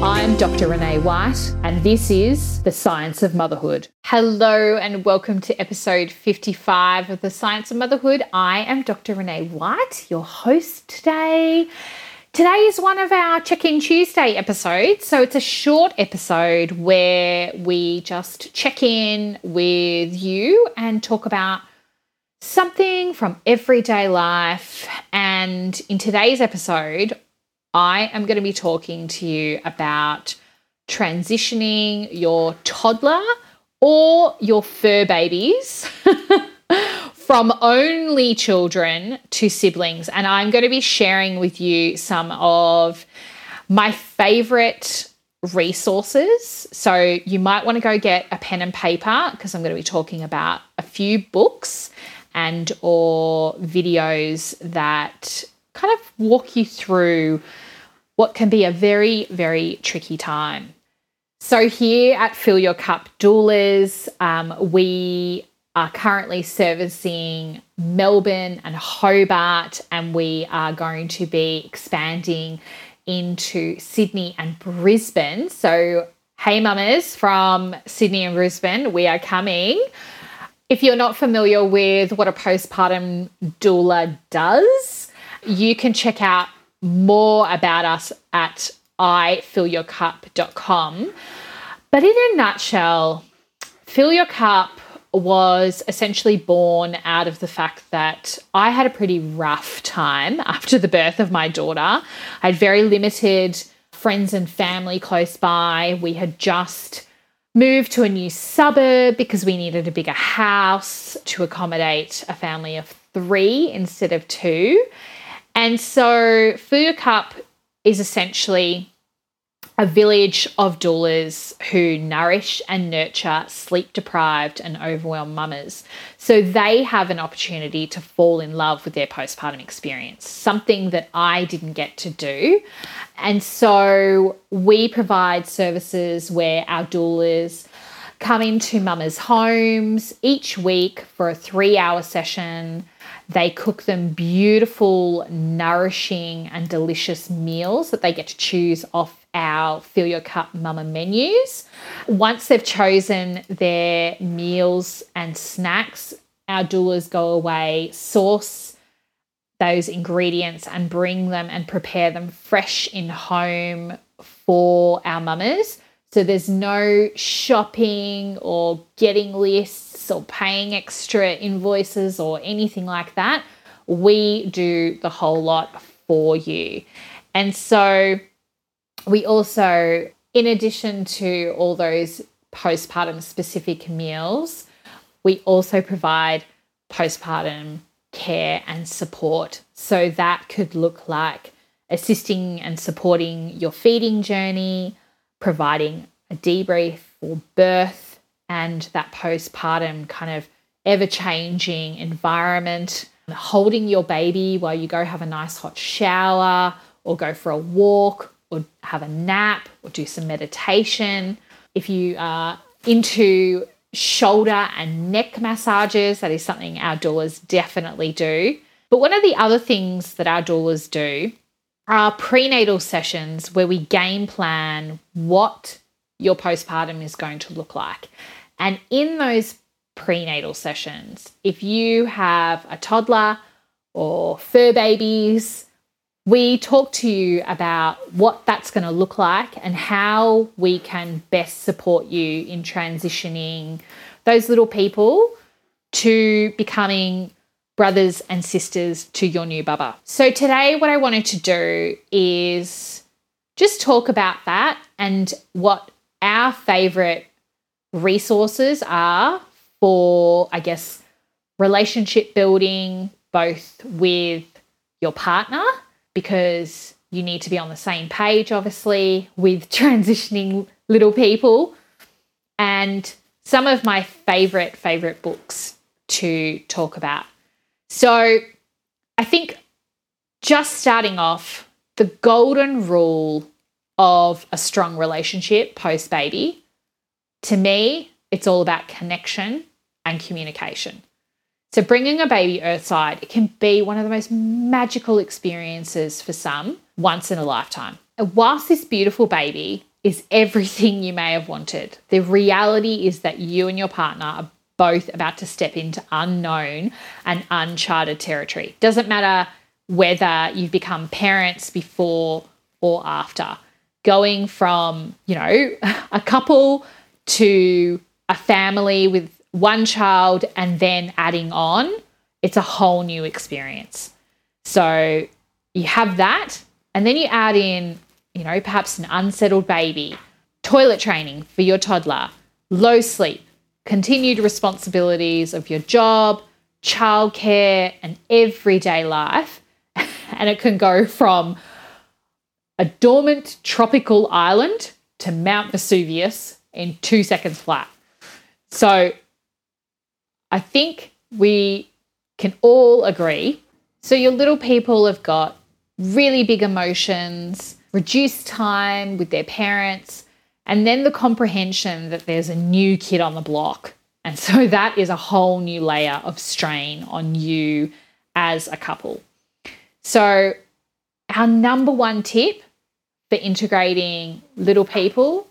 I'm Dr. Renee White, and this is The Science of Motherhood. Hello, and welcome to episode 55 of The Science of Motherhood. I am Dr. Renee White, your host today. Today is one of our Check In Tuesday episodes. So it's a short episode where we just check in with you and talk about something from everyday life. And in today's episode, I am going to be talking to you about transitioning your toddler or your fur babies from only children to siblings. And I'm going to be sharing with you some of my favorite resources. So you might want to go get a pen and paper because I'm going to be talking about a few books and or videos that kind of walk you through what can be a very, very tricky time. So, here at Fill Your Cup Doulas, um, we are currently servicing Melbourne and Hobart, and we are going to be expanding into Sydney and Brisbane. So, hey, mamas from Sydney and Brisbane, we are coming. If you're not familiar with what a postpartum doula does, you can check out more about us at ifillyourcup.com. But in a nutshell, Fill Your Cup was essentially born out of the fact that I had a pretty rough time after the birth of my daughter. I had very limited friends and family close by. We had just moved to a new suburb because we needed a bigger house to accommodate a family of three instead of two. And so Cup is essentially a village of doulas who nourish and nurture sleep deprived and overwhelmed mamas. So they have an opportunity to fall in love with their postpartum experience, something that I didn't get to do. And so we provide services where our doulas come into mamas' homes each week for a three hour session they cook them beautiful, nourishing, and delicious meals that they get to choose off our Fill Your Cup Mama menus. Once they've chosen their meals and snacks, our doulas go away, source those ingredients and bring them and prepare them fresh in home for our mamas. So there's no shopping or getting lists or paying extra invoices or anything like that. We do the whole lot for you. And so we also, in addition to all those postpartum specific meals, we also provide postpartum care and support. So that could look like assisting and supporting your feeding journey, providing a debrief for birth, and that postpartum kind of ever changing environment, holding your baby while you go have a nice hot shower or go for a walk or have a nap or do some meditation. If you are into shoulder and neck massages, that is something our doulas definitely do. But one of the other things that our doulas do are prenatal sessions where we game plan what your postpartum is going to look like. And in those prenatal sessions, if you have a toddler or fur babies, we talk to you about what that's going to look like and how we can best support you in transitioning those little people to becoming brothers and sisters to your new bubba. So, today, what I wanted to do is just talk about that and what our favorite resources are for, I guess, relationship building, both with your partner, because you need to be on the same page, obviously, with transitioning little people, and some of my favorite, favorite books to talk about. So I think just starting off, the golden rule of a strong relationship post baby, to me, it's all about connection and communication. So, bringing a baby earthside, it can be one of the most magical experiences for some once in a lifetime. And whilst this beautiful baby is everything you may have wanted, the reality is that you and your partner are both about to step into unknown and uncharted territory. Doesn't matter whether you've become parents before or after. Going from, you know, a couple to a family with one child and then adding on, it's a whole new experience. So you have that, and then you add in, you know, perhaps an unsettled baby, toilet training for your toddler, low sleep, continued responsibilities of your job, childcare, and everyday life. and it can go from a dormant tropical island to Mount Vesuvius in two seconds flat. So I think we can all agree. So your little people have got really big emotions, reduced time with their parents, and then the comprehension that there's a new kid on the block. And so that is a whole new layer of strain on you as a couple. So, our number one tip for integrating little people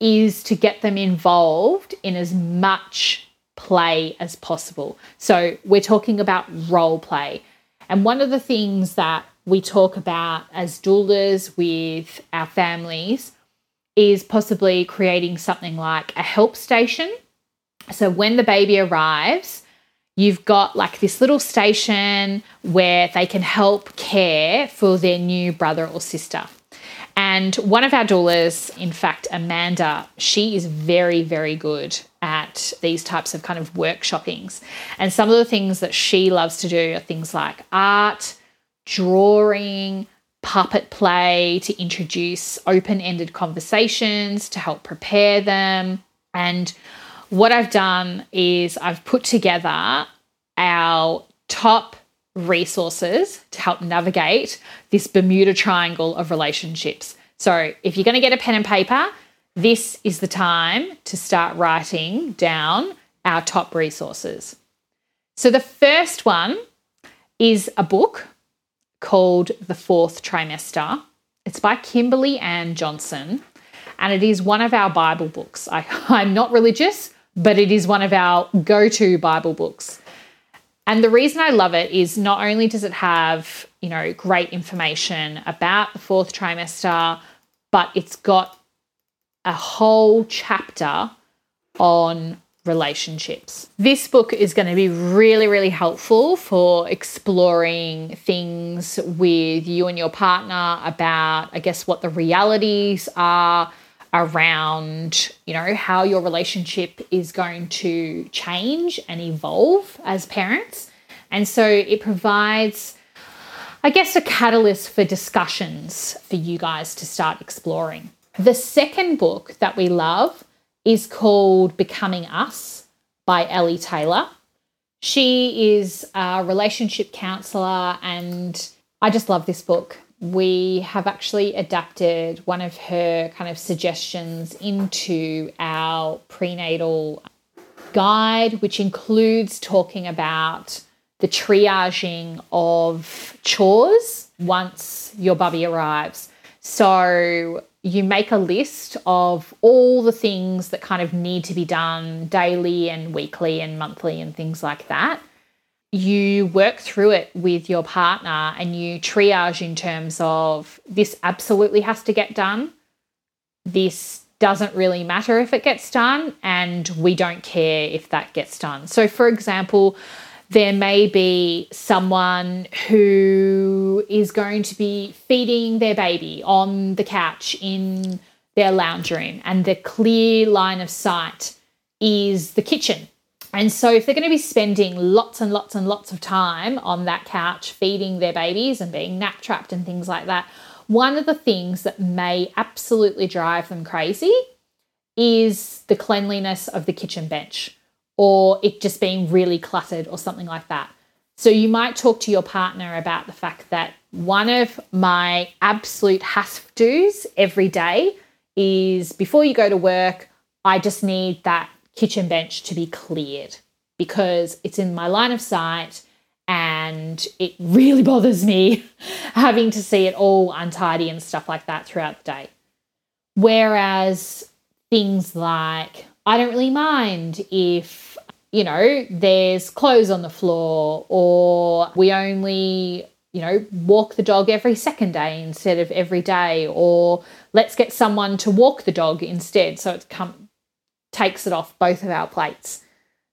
is to get them involved in as much play as possible. So, we're talking about role play. And one of the things that we talk about as doulas with our families is possibly creating something like a help station. So when the baby arrives, you've got like this little station where they can help care for their new brother or sister. And one of our doulas, in fact, Amanda, she is very, very good at these types of kind of workshoppings. And some of the things that she loves to do are things like art, drawing, puppet play to introduce open ended conversations to help prepare them. And what I've done is I've put together our top resources to help navigate this Bermuda Triangle of relationships. So, if you're going to get a pen and paper, this is the time to start writing down our top resources. So, the first one is a book called The Fourth Trimester. It's by Kimberly Ann Johnson, and it is one of our Bible books. I, I'm not religious, but it is one of our go to Bible books. And the reason I love it is not only does it have, you know, great information about the fourth trimester, but it's got a whole chapter on relationships. This book is going to be really, really helpful for exploring things with you and your partner about, I guess, what the realities are around, you know, how your relationship is going to change and evolve as parents. And so it provides, I guess, a catalyst for discussions for you guys to start exploring. The second book that we love is called Becoming Us by Elly Taylor. She is a relationship counselor, and I just love this book. We have actually adapted one of her kind of suggestions into our prenatal guide, which includes talking about the triaging of chores once your bubby arrives. So you make a list of all the things that kind of need to be done daily and weekly and monthly and things like that. You work through it with your partner and you triage in terms of this absolutely has to get done. This doesn't really matter if it gets done, and we don't care if that gets done. So, for example, there may be someone who is going to be feeding their baby on the couch in their lounge room, and the clear line of sight is the kitchen. And so, if they're going to be spending lots and lots and lots of time on that couch feeding their babies and being nap trapped and things like that, one of the things that may absolutely drive them crazy is the cleanliness of the kitchen bench or it just being really cluttered or something like that. So you might talk to your partner about the fact that one of my absolute has do's every day is before you go to work, I just need that kitchen bench to be cleared because it's in my line of sight and it really bothers me having to see it all untidy and stuff like that throughout the day. Whereas things like, I don't really mind if, you know, there's clothes on the floor or we only, you know, walk the dog every second day instead of every day or let's get someone to walk the dog instead so it's come, takes it off both of our plates.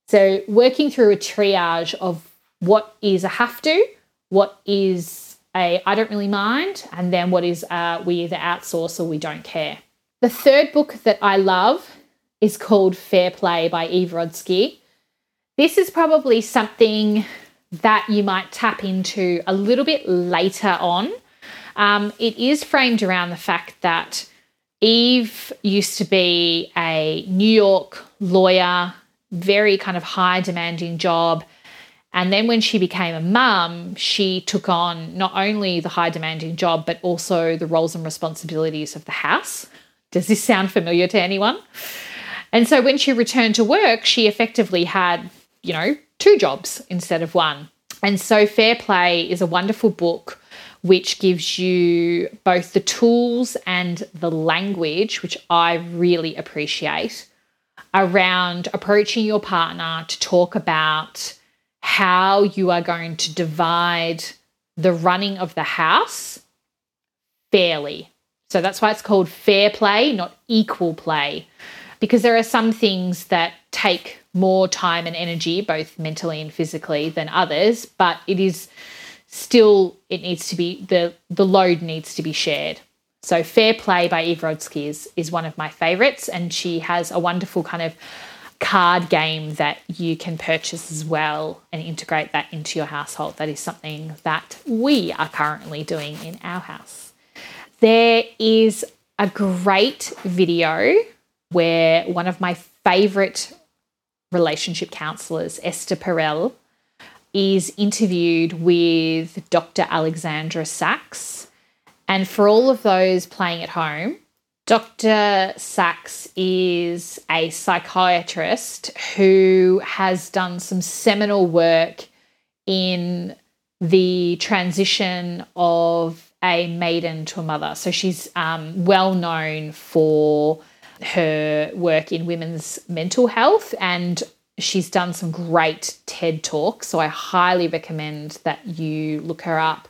So working through a triage of what is a have to, what is a I don't really mind, and then what is uh, we either outsource or we don't care. The third book that I love is called Fair Play by Eve Rodsky. This is probably something that you might tap into a little bit later on. Um, it is framed around the fact that Eve used to be a New York lawyer, very kind of high demanding job. And then when she became a mum, she took on not only the high demanding job, but also the roles and responsibilities of the house. Does this sound familiar to anyone? And so when she returned to work, she effectively had, you know, two jobs instead of one. And so Fair Play is a wonderful book which gives you both the tools and the language, which I really appreciate, around approaching your partner to talk about how you are going to divide the running of the house fairly. So that's why it's called fair play, not equal play, because there are some things that take more time and energy, both mentally and physically, than others, but it is still it needs to be the the load needs to be shared. So Fair Play by Eve Rodsky is, is one of my favorites, and she has a wonderful kind of card game that you can purchase as well and integrate that into your household. That is something that we are currently doing in our house. There is a great video where one of my favorite relationship counselors, Esther Perel, is interviewed with Dr. Alexandra Sacks. And for all of those playing at home, Dr. Sacks is a psychiatrist who has done some seminal work in the transition of a maiden to a mother. So she's um, well known for her work in women's mental health and she's done some great TED talks. So I highly recommend that you look her up.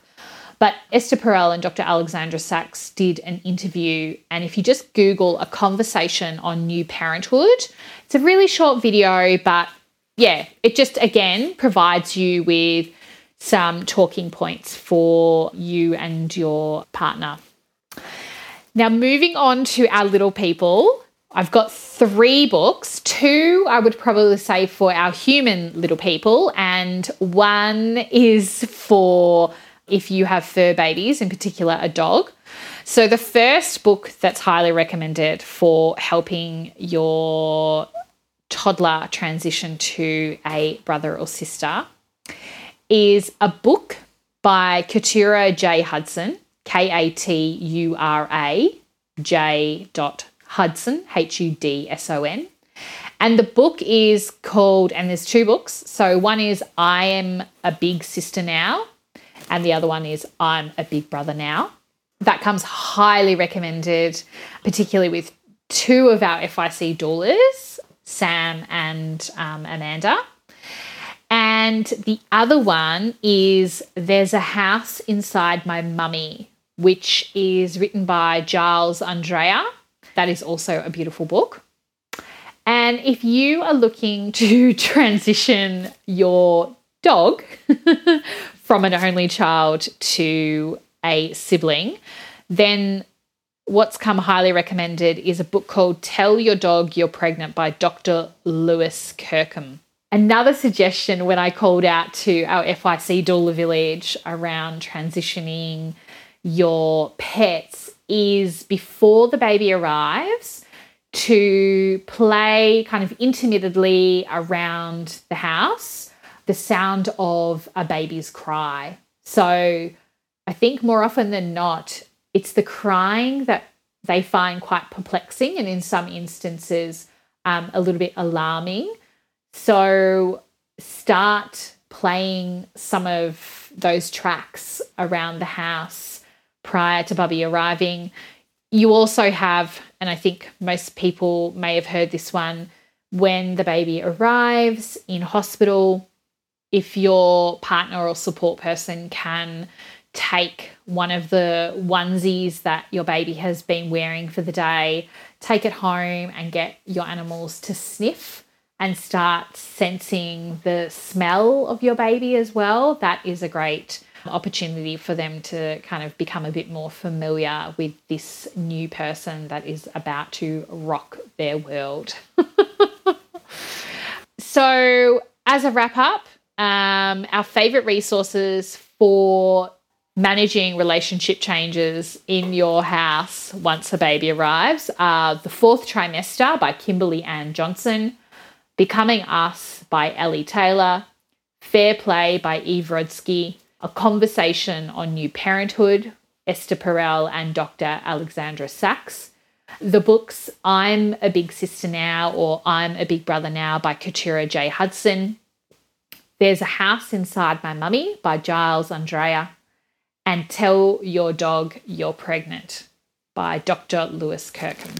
But Esther Perel and Dr. Alexandra Sacks did an interview. And if you just Google a conversation on new parenthood, it's a really short video, but yeah, it just again provides you with some talking points for you and your partner. Now, moving on to our little people, I've got three books. Two, I would probably say, for our human little people, and one is for if you have fur babies, in particular a dog. So, the first book that's highly recommended for helping your toddler transition to a brother or sister is a book by Katura J. Hudson, K A T U R A J. Hudson, H U D S O N. And the book is called, and there's two books. So one is I Am a Big Sister Now, and the other one is I'm a Big Brother Now. That comes highly recommended, particularly with two of our FIC doulas, Sam and um, Amanda. And the other one is There's a House Inside My Mummy, which is written by Giles Andreae. That is also a beautiful book. And if you are looking to transition your dog from an only child to a sibling, then what's come highly recommended is a book called Tell Your Dog You're Pregnant by Dr. Lewis Kirkham. Another suggestion when I called out to our FIC doula village around transitioning your pets is before the baby arrives, to play kind of intermittently around the house the sound of a baby's cry. So I think more often than not, it's the crying that they find quite perplexing and in some instances um, a little bit alarming. So start playing some of those tracks around the house prior to Bubby arriving. You also have, and I think most people may have heard this one, when the baby arrives in hospital, if your partner or support person can take one of the onesies that your baby has been wearing for the day, take it home and get your animals to sniff and start sensing the smell of your baby as well. That is a great opportunity for them to kind of become a bit more familiar with this new person that is about to rock their world. so, as a wrap up, um, our favorite resources for managing relationship changes in your house once a baby arrives are The Fourth Trimester by Kimberly Ann Johnson, Becoming Us by Elly Taylor, Fair Play by Eve Rodsky, A Conversation on New Parenthood, Esther Perel and Dr. Alexandra Sacks. The books I'm a Big Sister Now or I'm a Big Brother Now by Katura J. Hudson, there's a House Inside My Mummy by Giles Andreae. and Tell Your Dog You're Pregnant by Dr. Lewis Kirkham.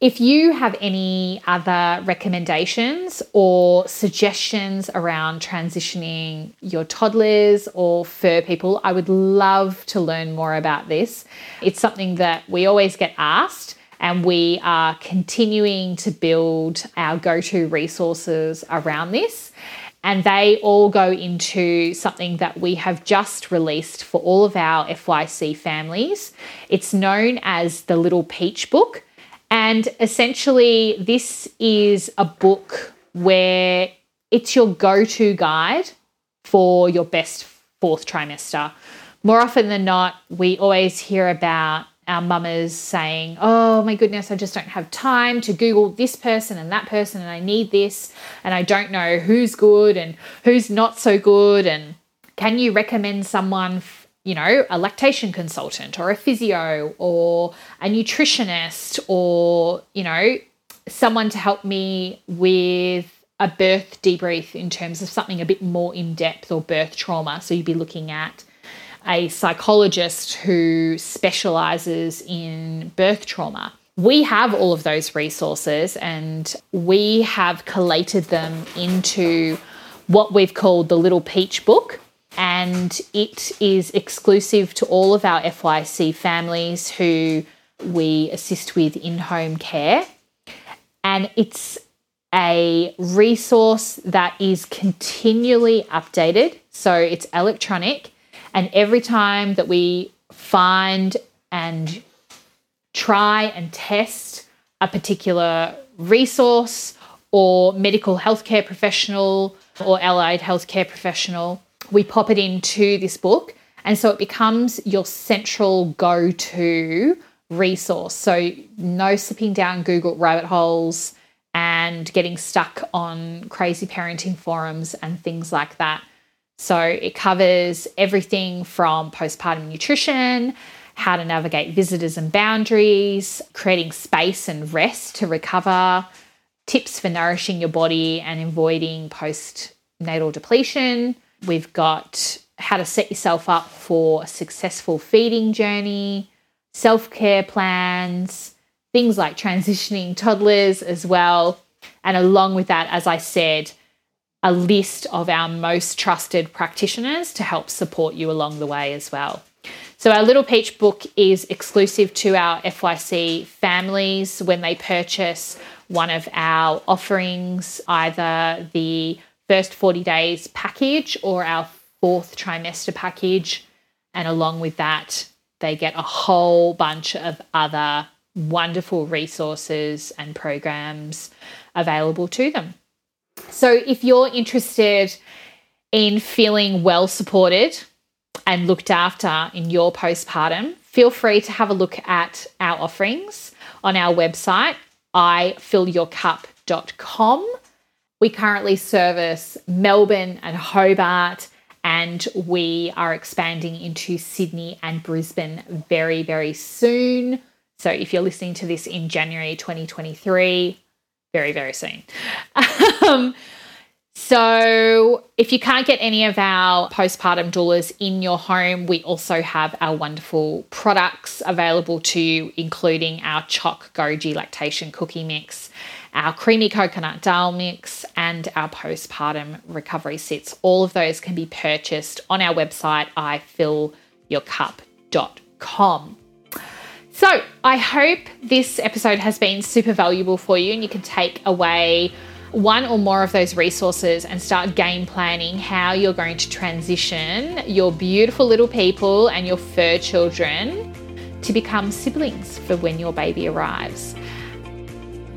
If you have any other recommendations or suggestions around transitioning your toddlers or fur people, I would love to learn more about this. It's something that we always get asked, and we are continuing to build our go to resources around this. And they all go into something that we have just released for all of our FYC families. It's known as the Little Peach Book. And essentially, this is a book where it's your go to guide for your best fourth trimester. More often than not, we always hear about our mamas saying, Oh my goodness, I just don't have time to Google this person and that person, and I need this, and I don't know who's good and who's not so good. And can you recommend someone, you know, a lactation consultant or a physio or a nutritionist or, you know, someone to help me with a birth debrief in terms of something a bit more in depth or birth trauma? So you'd be looking at a psychologist who specializes in birth trauma. We have all of those resources and we have collated them into what we've called the Little Peach Book. And it is exclusive to all of our FYC families who we assist with in home care. And it's a resource that is continually updated. So it's electronic and every time that we find and try and test a particular resource or medical healthcare professional or allied healthcare professional, we pop it into this book. And so it becomes your central go to resource. So, no slipping down Google rabbit holes and getting stuck on crazy parenting forums and things like that. So it covers everything from postpartum nutrition, how to navigate visitors and boundaries, creating space and rest to recover, tips for nourishing your body and avoiding postnatal depletion. We've got how to set yourself up for a successful feeding journey, self care plans, things like transitioning toddlers as well. And along with that, as I said, a list of our most trusted practitioners to help support you along the way as well. So, our Little Peach book is exclusive to our FYC families when they purchase one of our offerings, either the first 40 days package or our fourth trimester package. And along with that, they get a whole bunch of other wonderful resources and programs available to them. So if you're interested in feeling well supported and looked after in your postpartum, feel free to have a look at our offerings on our website ifillyourcup.com. We currently service Melbourne and Hobart, and we are expanding into Sydney and Brisbane very, very soon. So if you're listening to this in January 2023, very, very soon. um, so, if you can't get any of our postpartum doulas in your home, we also have our wonderful products available to you, including our Choc Goji lactation cookie mix, our creamy coconut dal mix, and our postpartum recovery sits. All of those can be purchased on our website, ifillyourcup.com. So, I hope this episode has been super valuable for you and you can take away one or more of those resources and start game planning how you're going to transition your beautiful little people and your fur children to become siblings for when your baby arrives.